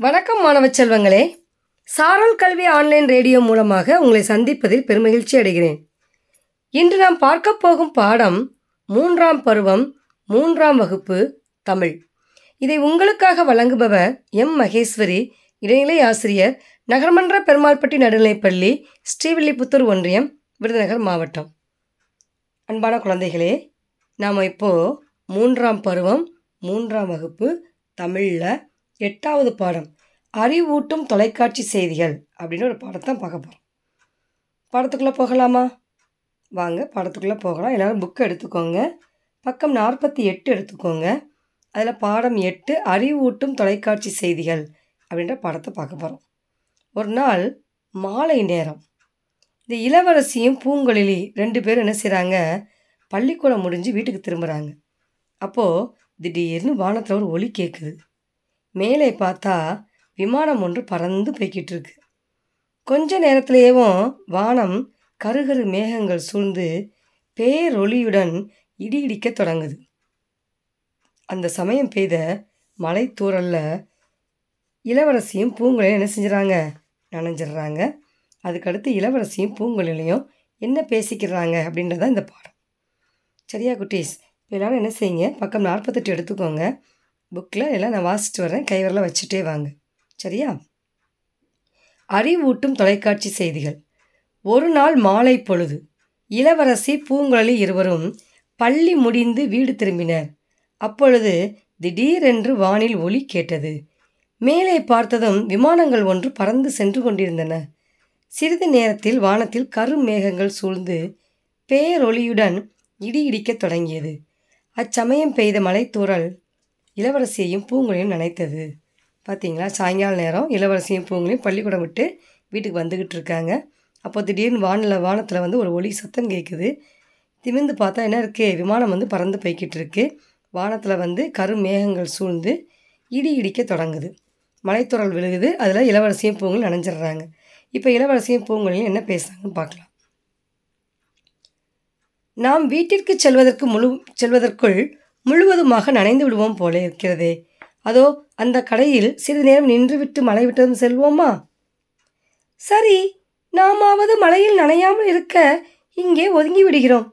வணக்கம் மாணவ செல்வங்களே. சாரல் கல்வி ஆன்லைன் ரேடியோ மூலமாக உங்களை சந்திப்பதில் பெருமகிழ்ச்சி அடைகிறேன். இன்று நாம் பார்க்க போகும் பாடம் மூன்றாம் பருவம் மூன்றாம் வகுப்பு தமிழ். இதை உங்களுக்காக வழங்குபவர் எம். மகேஸ்வரி இடைநிலை ஆசிரியர் நகர்மன்ற பெருமாள்பட்டி நடுநிலைப்பள்ளி ஸ்ரீவில்லிபுத்தூர் ஒன்றியம் விருதுநகர் மாவட்டம். அன்பான குழந்தைகளே நாம் இப்போது மூன்றாம் பருவம் மூன்றாம் வகுப்பு தமிழில் எட்டாவது பாடம் அறிவூட்டும் தொலைக்காட்சி செய்திகள் அப்படின்னு ஒரு பாடத்தை பார்க்க போகிறோம் பாடத்துக்குள்ளே போகலாமா? வாங்க பாடத்துக்குள்ளே போகலாம். எல்லோரும் புக்கு எடுத்துக்கோங்க. பக்கம் நாற்பத்தி எட்டு எடுத்துக்கோங்க. அதில் பாடம் எட்டு அறிவூட்டும் தொலைக்காட்சி செய்திகள் அப்படின்ற பாடத்தை பார்க்க போகிறோம் ஒரு நாள் மாலை நேரம். இந்த இளவரசியும் பூங்கொழிலி ரெண்டு பேரும் என்ன செய்கிறாங்க பள்ளிக்கூடம் முடிஞ்சு வீட்டுக்கு திரும்புகிறாங்க அப்போது திடீர்னு வானத்தில் ஒரு ஒலி கேட்குது மேலே பார்த்தா விமானம் ஒன்று பறந்து போய்கிட்டு இருக்கு கொஞ்ச நேரத்திலேயேவும் வானம் கருகரு மேகங்கள் சூழ்ந்து பேரொளியுடன் இடி இடிக்கத் தொடங்குது. அந்த சமயம் பெய்த மலை தூறலில் இளவரசியும் பூங்குழலியும் என்ன செஞ்சுறாங்க நனைஞ்சிடுறாங்க. அதுக்கடுத்து இளவரசியும் பூங்குழலியும் என்ன பேசிக்கிறாங்க அப்படின்றதான் இந்த பாடம். சரியா குட்டீஸ் இப்போ எல்லாரும் என்ன செய்யுங்க? பக்கம் நாற்பத்தெட்டு எடுத்துக்கோங்க. புக்கில் எல்லாம் நான் வாசிச்சுட்டு வரேன் கைவரில் வச்சுட்டே வாங்க. சரியா? அறிவூட்டும் தொலைக்காட்சி செய்திகள். ஒரு நாள் மாலை பொழுது இளவரசி பூங்குழலி இருவரும் பள்ளி முடிந்து வீடு திரும்பினர். அப்பொழுது திடீரென்று வானில் ஒலி கேட்டது. மேலே பார்த்ததும் விமானங்கள் ஒன்று பறந்து சென்று கொண்டிருந்தன. சிறிது நேரத்தில் வானத்தில் கரும் மேகங்கள் சூழ்ந்து பேரொளியுடன் இடி இடிக்கத் தொடங்கியது. அச்சமயம் பெய்த மலைத்தூறல் இளவரசியையும் பூங்குழையும் நனைத்தது. பார்த்தீங்களா சாயங்கால நேரம் இளவரசியும் பூங்குழையும் பள்ளிக்கூடம் விட்டு வீட்டுக்கு வந்துக்கிட்டு இருக்காங்க. அப்போ திடீர்னு வானில் வானத்தில் வந்து ஒரு ஒளி சத்தம் கேட்குது திமிந்து பார்த்தா என்ன இருக்குது விமானம் வந்து பறந்து போய்கிட்டு இருக்கு. வானத்தில் வந்து கரும் மேகங்கள் சூழ்ந்து இடி இடிக்க தொடங்குது. மலைத்துறல் விழுகுது. அதில் இளவரசியும் பூங்கல் நனைஞ்சிடுறாங்க. இப்போ இளவரசியும் பூங்கலையும் என்ன பேசுகிறாங்கன்னு பார்க்கலாம். நாம் வீட்டிற்கு செல்வதற்கு முழு செல்வதற்குள் முழுவதுமாக நனைந்து விடுவோம் போல இருக்கிறதே. அதோ அந்த கடையில் சிறிது நேரம் நின்றுவிட்டு மழை விட்டதும் செல்வோமா? சரி நாமாவது மழையில் நனையாமல் இருக்க இங்கே ஒதுங்கி விடுகிறோம்.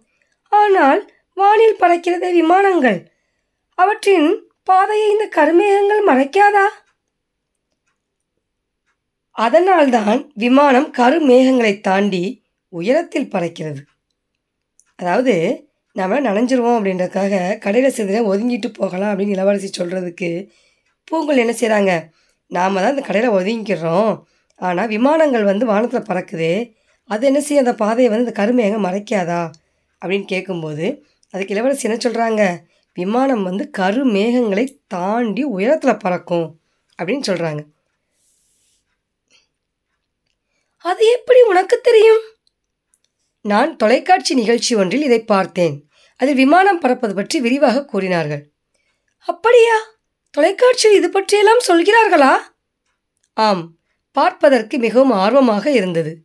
ஆனால் வானில் பறக்கிறதே விமானங்கள். அவற்றின் பாதையை இந்த கருமேகங்கள் மறைக்காதா? அதனால்தான் விமானம் கருமேகங்களை தாண்டி உயரத்தில் பறக்கிறது. அதாவது நம்ம நனைஞ்சிருவோம் அப்படின்றதுக்காக கடையில் சேர்ந்து ஒதுங்கிட்டு போகலாம் அப்படின்னு இளவரசி சொல்கிறதுக்கு பூங்கல் என்ன செய்கிறாங்க நாம் தான் இந்த கடையில் ஒதுங்கிக்கிறோம். ஆனால் விமானங்கள் வந்து வானத்தில் பறக்குது. அது என்ன செய்யும்? அந்த பாதையை வந்து இந்த கருமேகம் மறைக்காதா? அப்படின்னு கேட்கும்போது அதுக்கு இளவரசி என்ன சொல்கிறாங்க விமானம் வந்து கருமேகங்களை தாண்டி உயரத்தில் பறக்கும் அப்படின்னு சொல்கிறாங்க அது எப்படி உனக்கு தெரியும்? நான் தொலைக்காட்சி நிகழ்ச்சி ஒன்றில் இதை பார்த்தேன். அதில் விமானம் பறப்பது பற்றி விரிவாக கூறினார்கள். அப்படியா? தொலைக்காட்சியில் இது பற்றியெல்லாம் சொல்கிறார்களா? ஆம் பார்ப்பதற்கு மிகவும் ஆர்வமாக இருந்தது.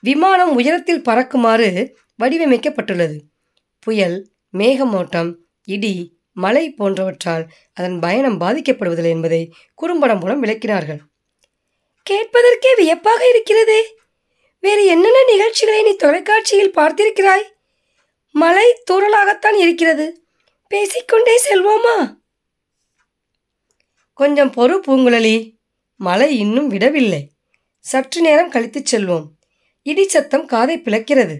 விமானம் உயரத்தில் பறக்குமாறு வடிவமைக்கப்பட்டுள்ளது. புயல் மேகமோட்டம் இடி மழை போன்றவற்றால் அதன் பயணம் பாதிக்கப்படுவதில்லை என்பதை குறும்படம் மூலம் விளக்கினார்கள். கேட்பதற்கே வியப்பாக இருக்கிறதே. வேறு என்னென்ன நிகழ்ச்சிகளை நீ தொலைக்காட்சியில் பார்த்திருக்கிறாய்? மழை தூரலாகத்தான் இருக்கிறது. பேசிக்கொண்டே செல்வோமா? கொஞ்சம் பொறு பூங்குழலி. மழை இன்னும் விடவில்லை. சற்று நேரம் கழித்து செல்வோம். இடி சத்தம் காதை பிளக்கிறது.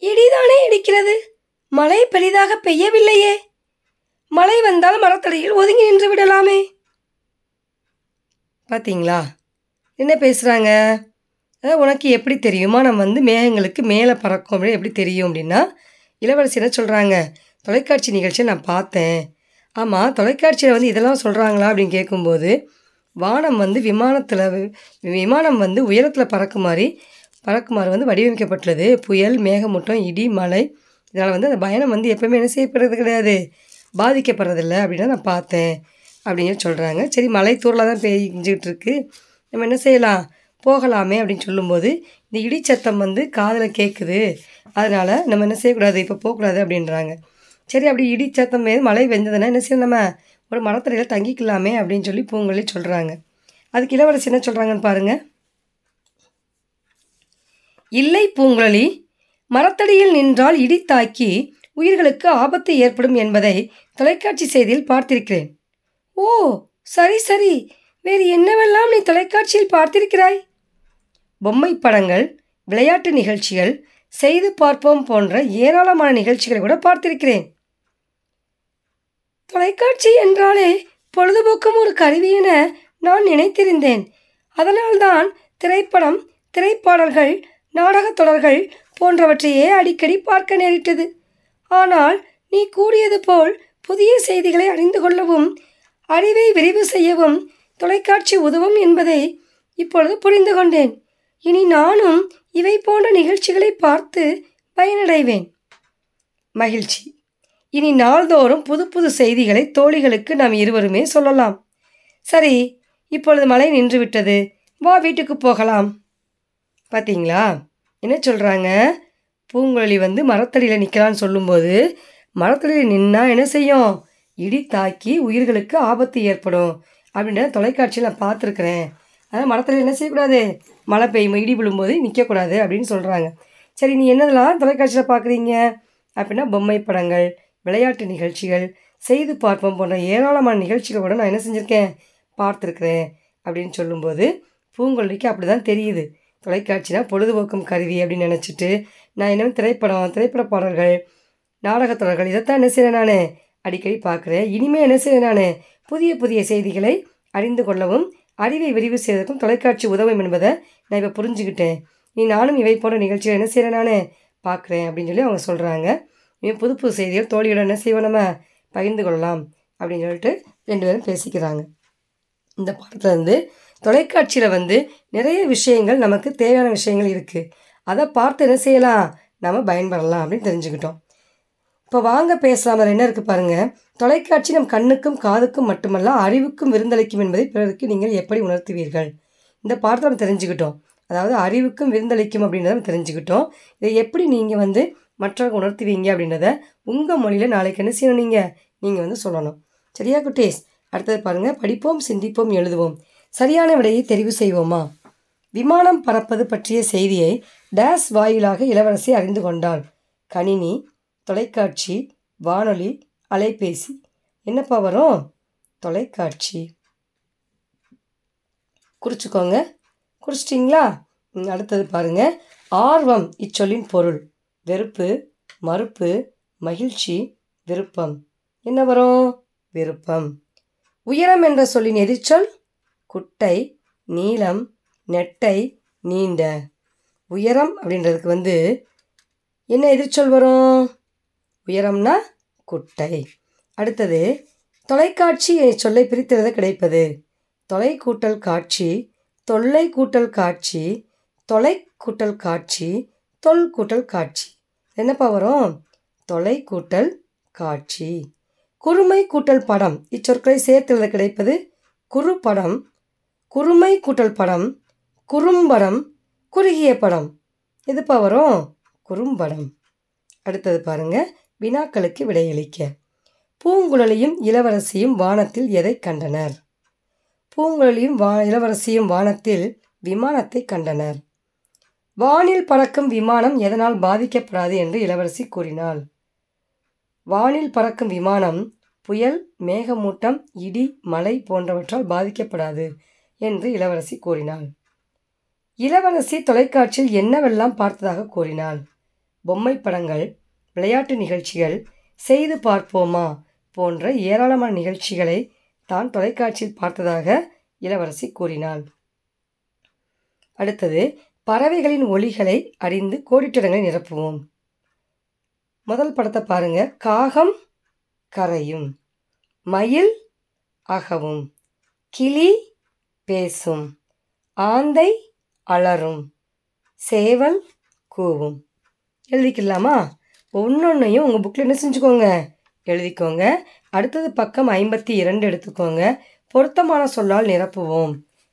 இடிதானே இடிக்கிறது? மழை பெரிதாக பெய்யவில்லையே. மழை வந்தால் மரத்தடியில் ஒதுங்கி நின்று விடலாமே. பார்த்தீங்களா என்ன பேசுகிறாங்க உனக்கு எப்படி தெரியுமா? நம்ம வந்து மேகங்களுக்கு மேலே பறக்கும் அப்படின்னு எப்படி தெரியும் அப்படின்னா இளவரசி என்ன சொல்கிறாங்க தொலைக்காட்சி நிகழ்ச்சியை நான் பார்த்தேன். ஆமாம் தொலைக்காட்சியில் வந்து இதெல்லாம் சொல்கிறாங்களா அப்படின்னு கேட்கும்போது வானம் வந்து விமானத்தில் விமானம் வந்து உயரத்தில் பறக்குமாறி பறக்குமாறு வந்து வடிவமைக்கப்பட்டுள்ளது. புயல் மேகமூட்டம் இடி மழை இதனால் வந்து அந்த பயணம் வந்து எப்போவுமே என்ன செய்யப்படுறது கிடையாது. பாதிக்கப்படுறதில்ல அப்படின்னு நான் பார்த்தேன் அப்படின்னு சொல்கிறாங்க சரி மலை தூரில் தான் பெய்ஞ்சிக்கிட்டு இருக்கு. நம்ம என்ன செய்யலாம்? போகலாமே அப்படின்னு சொல்லும்போது இந்த இடிச்சத்தம் வந்து காதில் கேட்குது அதனால் நம்ம என்ன செய்யக்கூடாது? இப்போ போகக்கூடாது அப்படின்றாங்க. சரி அப்படி இடிச்சத்தம் மீது மழை பெஞ்சதுன்னா என்ன செய்யணும்? நம்ம ஒரு மரத்தடியில் தங்கிக்கலாமே அப்படின்னு சொல்லி பூங்கொழி சொல்கிறாங்க அதுக்கு இளவரசி என்ன சொல்கிறாங்கன்னு பாருங்கள் இல்லை பூங்குழலி மரத்தடியில் நின்றால் இடி தாக்கி உயிர்களுக்கு ஆபத்து ஏற்படும் என்பதை தொலைக்காட்சி செய்தியில் பார்த்திருக்கிறேன். ஓ சரி சரி. வேறு என்னவெல்லாம் நீ தொலைக்காட்சியில் பார்த்திருக்கிறாய்? பொம்மை படங்கள் விளையாட்டு நிகழ்ச்சிகள் செய்து பார்ப்போம் போன்ற ஏராளமான நிகழ்ச்சிகளை கூட பார்த்திருக்கிறேன். தொலைக்காட்சி என்றாலே பொழுதுபோக்கும் ஒரு கருவி என நான் நினைத்திருந்தேன். அதனால்தான் திரைப்படம் திரைப்பாடல்கள் நாடகத் தொடர்கள் போன்றவற்றையே அடிக்கடி பார்க்க நேரிட்டது. ஆனால் நீ கூறியது போல் புதிய செய்திகளை அறிந்து கொள்ளவும் அறிவை விரிவு செய்யவும் தொலைக்காட்சி உதவும் என்பதை இப்பொழுது புரிந்து கொண்டேன். இனி நானும் இவை போன்ற நிகழ்ச்சிகளை பார்த்து பயனடைவேன். மகிழ்ச்சி. இனி நாள்தோறும் புது புது செய்திகளை தோழிகளுக்கு நாம் இருவருமே சொல்லலாம். சரி இப்பொழுது மழை நின்றுவிட்டது. வா வீட்டுக்கு போகலாம். பார்த்தீங்களா என்ன சொல்கிறாங்க பூங்குழலி வந்து மரத்தடியில் நிற்கலான்னு சொல்லும்போது மரத்தடியில் நின்னா என்ன செய்யும்? இடி தாக்கி உயிர்களுக்கு ஆபத்து ஏற்படும். அப்படின்ற தொலைக்காட்சியில் நான் பார்த்துருக்குறேன். அதனால் மரத்தில் என்ன செய்யக்கூடாது? மழை பெய்யும் இடி விழும்போது நிற்கக்கூடாது அப்படின்னு சொல்கிறாங்க சரி நீ என்னதெல்லாம் தொலைக்காட்சியில் பார்க்குறீங்க அப்படின்னா பொம்மை படங்கள் விளையாட்டு நிகழ்ச்சிகள் செய்து பார்ப்போம் போன்ற ஏராளமான நிகழ்ச்சிகள் கூட நான் என்ன செஞ்சுருக்கேன்? பார்த்துருக்குறேன் அப்படின்னு சொல்லும்போது பூங்கொல்லிக்கு அப்படி தான் தெரியுது. தொலைக்காட்சினா பொழுதுபோக்கும் கருவி அப்படின்னு நினச்சிட்டு நான் என்ன திரைப்படம் திரைப்பட பாடல்கள் நாடகத் தொடர்கள் இதைத்தான் என்ன செய்கிறேன் நான்? அடிக்கடி பார்க்குறேன் இனிமேல் என்ன செய்கிறேன் நான்? புதிய புதிய செய்திகளை அறிந்து கொள்ளவும் அறிவை விரிவு செய்வதற்கும் தொலைக்காட்சி உதவும் என்பதை நான் இப்போ புரிஞ்சுக்கிட்டேன். நீ நானும் இவை போன்ற நிகழ்ச்சிகள் என்ன செய்கிறேன் நான் பார்க்குறேன் அப்படின்னு சொல்லி அவங்க சொல்கிறாங்க இவன் புது புது செய்திகள் தோழியோட என்ன செய்வோம் நம்ம? பகிர்ந்து கொள்ளலாம் அப்படின்னு சொல்லிட்டு ரெண்டு பேரும் பேசிக்கிறாங்க. இந்த பாடத்தில் வந்து தொலைக்காட்சியில் வந்து நிறைய விஷயங்கள் நமக்கு தேவையான விஷயங்கள் இருக்குது அதை பார்த்து என்ன செய்யலாம்? நம்ம பயன்படலாம் அப்படின்னு தெரிஞ்சுக்கிட்டோம். இப்போ வாங்க பேசலாம் அதில் என்ன இருக்குது பாருங்கள் தொலைக்காட்சி நம் கண்ணுக்கும் காதுக்கும் மட்டுமல்ல அறிவுக்கும் விருந்தளிக்கும் என்பதை பிறருக்கு நீங்கள் எப்படி உணர்த்துவீர்கள்? இந்த பாடத்தை நம்ம தெரிஞ்சுக்கிட்டோம். அதாவது அறிவுக்கும் விருந்தளிக்கும் அப்படின்றத நம்ம தெரிஞ்சுக்கிட்டோம். இதை எப்படி நீங்கள் வந்து மற்றவங்க உணர்த்துவீங்க அப்படின்றத உங்கள் மொழியில் நாளைக்கு என்ன செய்யணும் நீங்கள் நீங்கள் வந்து சொல்லணும். சரியா குட்டேஸ்? அடுத்தது பாருங்கள் படிப்போம் சிந்திப்போம் எழுதுவோம். சரியான விடையை தெரிவு செய்வோமா? விமானம் பறப்பது பற்றிய செய்தியை டேஸ் வாயிலாக இளவரசி அறிந்து கொண்டாள். கணினி தொலைக்காட்சி வானொலி அலைபேசி. என்னப்பா வரும்? தொலைக்காட்சி. குறிச்சிக்கோங்க. குறிச்சிட்டிங்களா? அடுத்தது பாருங்கள் ஆர்வம் இச்சொல்லின் பொருள். வெறுப்பு மறுப்பு மகிழ்ச்சி விருப்பம். என்ன வரும்? விருப்பம். உயரம் என்ற சொல்லின் எதிர்ச்சொல் குட்டை நீளம் நெட்டை நீண்ட. உயரம் அப்படின்றதுக்கு வந்து என்ன எதிர்ச்சொல் வரும்? உயரம்னா குட்டை. அடுத்தது தொலைக்காட்சி சொல்லை பிரித்தெழுத கிடைப்பது. தொலை கூட்டல் காட்சி தொல்லை கூட்டல் காட்சி தொலை கூட்டல் காட்சி தொல் கூட்டல் காட்சி. என்னப்பா வரும்? தொலை கூட்டல் காட்சி. குறுமை கூட்டல் படம் இச்சொற்களை சேர்த்தெழுத கிடைப்பது குறுபடம் குறுமை கூட்டல் படம் குறும்படம் குறுகிய படம். எதுப்பா வரும்? குறும்படம். அடுத்தது பாருங்கள் வினாக்களுக்கு விடையளிக்க. பூங்குழலியும் இளவரசியும் வானத்தில் எதை கண்டனர்? பூங்குழலியும் வா இளவரசியும் வானத்தில் விமானத்தை கண்டனர். வானில் பறக்கும் விமானம் எதனால் பாதிக்கப்படாது என்று இளவரசி கூறினாள். வானில் பறக்கும் விமானம் புயல் மேகமூட்டம் இடி மழை போன்றவற்றால் பாதிக்கப்படாது என்று இளவரசி கூறினாள். இளவரசி தொலைக்காட்சியில் என்னவெல்லாம் பார்த்ததாக கூறினாள்? பொம்மை படங்கள் விளையாட்டு நிகழ்ச்சிகள் செய்து பார்ப்போமா? போன்ற ஏராளமான நிகழ்ச்சிகளை தான் தொலைக்காட்சியில் பார்த்ததாக இளவரசி கூறினாள். அடுத்தது பறவைகளின் ஒலிகளை அறிந்து கோடிட்டிடங்களை நிரப்புவோம். முதல் படத்தை பாருங்க. காகம் கரையும் மயில் அகவும் கிளி பேசும் ஆந்தை அலறும் சேவல் கூவும். எழுதிக்கலாமா? ஒன்றொன்றையும் உங்கள் புக்கில் என்ன செஞ்சுக்கோங்க? எழுதிக்கோங்க. அடுத்தது பக்கம் ஐம்பத்தி இரண்டு எடுத்துக்கோங்க. பொருத்தமான சொல்லால் நிரப்புவோம்.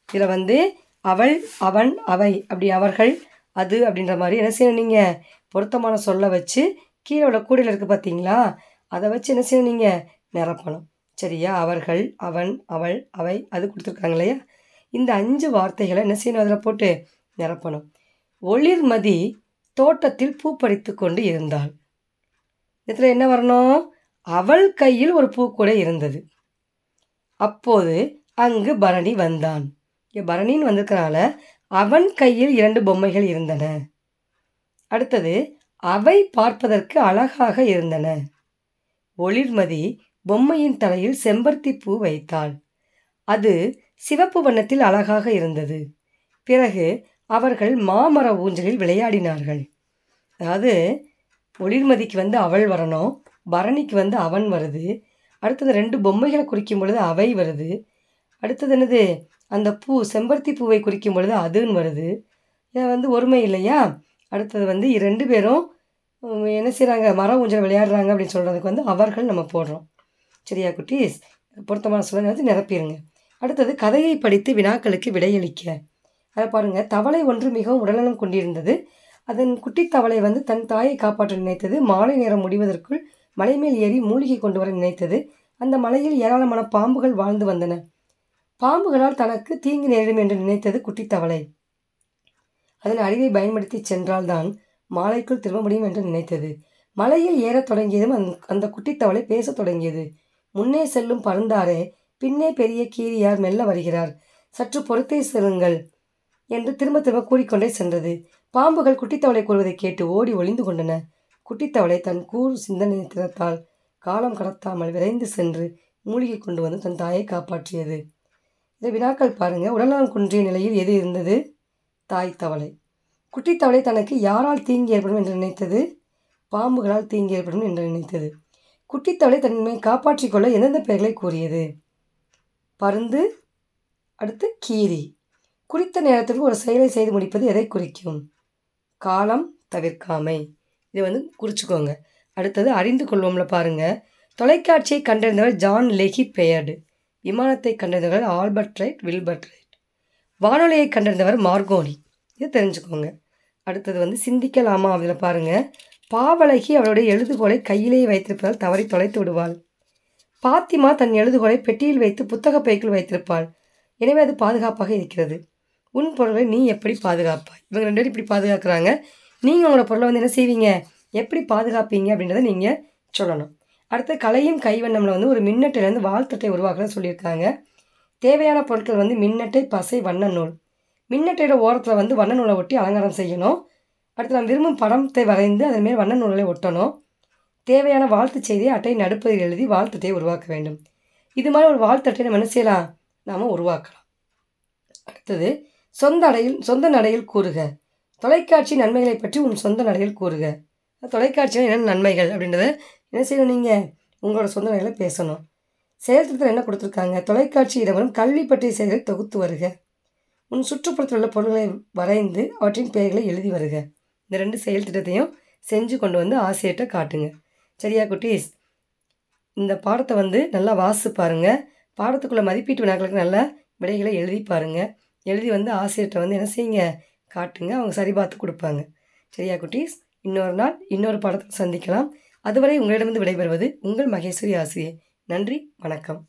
இதில் வந்து அவள் அவன் அவை அப்படி அவர்கள் அது அப்படின்ற மாதிரி என்ன செய்யணும் நீங்கள் பொருத்தமான சொல்லை வச்சு கீழே உள்ள கூடையில் இருக்குது பார்த்தீங்களா அதை வச்சு என்ன செய்யணும் நீங்கள் நிரப்பணும். சரியா? அவர்கள் அவன் அவள் அவை அது கொடுத்துருக்காங்க இல்லையா? இந்த அஞ்சு வார்த்தைகளை என்ன செய்யணும்? அதில் போட்டு நிரப்பணும். ஒளிர்மதி தோட்டத்தில் பூ பறித்து கொண்டு இருந்தாள். இதில் என்ன வரணும்? அவள் கையில் ஒரு பூக்கூடை இருந்தது. அப்போது அங்கு பரணி வந்தான். இங்கே பரணின்னு வந்திருக்கனால அவன் கையில் இரண்டு பொம்மைகள் இருந்தன. அடுத்தது அவை பார்ப்பதற்கு அழகாக இருந்தன. ஒளிர்மதி பொம்மையின் தலையில் செம்பருத்தி பூ வைத்தாள். அது சிவப்பு வண்ணத்தில் அழகாக இருந்தது. பிறகு அவர்கள் மாமர ஊஞ்சலில் விளையாடினார்கள். அதாவது ஒளிர்மதிக்கு வந்து அவள் வரணும் பரணிக்கு வந்து அவன் வருது. அடுத்தது ரெண்டு பொம்மைகளை குறிக்கும் பொழுது அவை வருது. அடுத்தது என்னது? அந்த பூ செம்பருத்தி பூவை குறிக்கும் பொழுது அதுன்னு வருது. இது வந்து ஒருமை இல்லையா? அடுத்தது வந்து ரெண்டு பேரும் என்ன செய்கிறாங்க மரம் ஊஞ்சல் விளையாடுறாங்க அப்படின்னு சொல்கிறதுக்கு வந்து அவர்கள் நம்ம போடுறோம். சரியா குட்டீஸ்? பொருத்தமான சூழல் வந்து நிரப்பிடுங்க அடுத்தது கதையை படித்து வினாக்களுக்கு விடையளிக்க. அதை பாருங்கள் தவளை ஒன்று மிகவும் உடல்நலம் கொண்டிருந்தது. அதன் குட்டி தவளை வந்து தன் தாயை காப்பாற்ற நினைத்தது. மாலை நேரம் முடிவதற்குள் மலை மேல் ஏறி மூலிகை கொண்டு வர நினைத்தது. அந்த மலையில் ஏராளமான பாம்புகள் வாழ்ந்து வந்தன. பாம்புகளால் தனக்கு தீங்கு நேரிடும் என்று நினைத்தது குட்டித்தவளை அதன் அறிவை பயன்படுத்தி சென்றால்தான் மாலைக்குள் திரும்ப முடியும் என்று நினைத்தது. மலையில் ஏறத் தொடங்கியதும் அந் அந்த குட்டித்தவளை பேசத் தொடங்கியது. முன்னே செல்லும் பருந்தாரே பின்னே பெரிய கீரியார் மெல்ல வருகிறார். சற்று பொறுத்தே செல்லுங்கள். என்று திரும்ப திரும்ப கூறிக்கொண்டே சென்றது. பாம்புகள் குட்டித்தவளை கூறுவதை கேட்டு ஓடி ஒளிந்து கொண்டன. குட்டித்தவளை தன் கூர் சிந்தனை திறத்தால் காலம் கடத்தாமல் விரைந்து சென்று மூலிகை கொண்டு வந்து தன் தாயை காப்பாற்றியது. இந்த வினாக்கள் பாருங்கள் உடல்நலம் குன்றிய நிலையில் எது இருந்தது? தாய் தவளை. குட்டித்தவளை தனக்கு யாரால் தீங்கு ஏற்படும் என்று நினைத்தது? பாம்புகளால் தீங்கு ஏற்படும் என்று நினைத்தது. குட்டித்தவளை தன்மை காப்பாற்றிக் கொள்ள எந்தெந்த பெயர்களை கூறியது? பருந்து அடுத்து கீரி. குறித்த நேரத்திற்கு ஒரு செயலை செய்து முடிப்பது எதை குறிக்கும்? காலம் தவிர்க்காமை. இதை வந்து குறிச்சுக்கோங்க. அடுத்தது அறிந்து கொள்வோம்ல பாருங்க. தொலைக்காட்சியை கண்டறிந்தவர் ஜான் லெஹி பெயர்டு. விமானத்தை கண்டறிந்தவர் ஆல்பர்ட் ரைட் வில்பர்ட் ரைட் வானொலியை கண்டறிந்தவர் மார்கோனி. இதை தெரிஞ்சுக்கோங்க. அடுத்தது வந்து சிந்திக்கலாமா அதில் பாருங்க. பாவலகி அவளுடைய எழுதுகோலை கையிலேயே வைத்திருப்பதால் தவறி தொலைத்து விடுவாள். பாத்திமா தன் எழுதுகோலை பெட்டியில் வைத்து புத்தக பைக்குள் வைத்திருப்பாள். எனவே அது பாதுகாப்பாக இருக்கிறது. உன் பொருளை நீ எப்படி பாதுகாப்பாய் இவங்க ரெண்டு பேரும் இப்படி பாதுகாக்கிறாங்க. நீங்கள் உங்களோட பொருளை வந்து என்ன செய்வீங்க? எப்படி பாதுகாப்பீங்க அப்படின்றத நீங்கள் சொல்லணும். அடுத்து கலையும் கைவண்ணமில் வந்து ஒரு மின்னட்டிலேருந்து வாழ்த்தட்டை உருவாக்குறத சொல்லியிருக்காங்க. தேவையான பொருட்கள் வந்து மின்னட்டை பசை வண்ண நூல் மின்னட்டையோட ஓரத்தில் வந்து வண்ண நூலை ஒட்டி அலங்காரம் செய்யணும். அடுத்து நாம் விரும்பும் படத்தை வரைந்து அதன் மேல் வண்ண நூல்களை ஒட்டணும். தேவையான வாழ்த்துச் செய்தியை அட்டை நடுப்பதில் எழுதி வாழ்த்தட்டை உருவாக்க வேண்டும். இது மாதிரி ஒரு வாழ்த்தட்டை நம்ம என்ன செய்யலாம்? நாம் உருவாக்கலாம். அடுத்தது சொந்த அடையில் சொந்த நடையில் கூறுக. தொலைக்காட்சி நன்மைகளை பற்றி உன் சொந்த நடையில் கூறுக. தொலைக்காட்சியில் என்னென்ன நன்மைகள் அப்படின்றத என்ன செய்யணும் நீங்கள் உங்களோட சொந்த நடையில் பேசணும். செயல்திட்டத்தில் என்ன கொடுத்துருக்காங்க? தொலைக்காட்சி இடமும் கல்வி பற்றிய செயல்களை தொகுத்து வருக. உன் சுற்றுப்புறத்தில் உள்ள பொருள்களை வரைந்து அவற்றின் பெயர்களை எழுதி வருக. இந்த ரெண்டு செயல் திட்டத்தையும் செஞ்சு கொண்டு வந்து ஆசிரியர்கிட்ட காட்டுங்க. சரியா குட்டீஸ்? இந்த பாடத்தை வந்து நல்லா வாசித்து பாருங்கள் பாடத்துக்குள்ள மதிப்பீட்டு வினாக்களுக்கு நல்லா விடைகளை எழுதி பாருங்கள் எழுதி வந்து ஆசிரியர்கிட்ட வந்து என்ன செய்யுங்க? காட்டுங்க. அவங்க சரி பார்த்து கொடுப்பாங்க. சரியா குட்டீஸ்? இன்னொரு நாள் இன்னொரு பாடத்தில் சந்திக்கலாம். அதுவரை உங்களிடமிருந்து விடைபெறுவது உங்கள் மகேஸ்வரி ஆசிரியர். நன்றி வணக்கம்.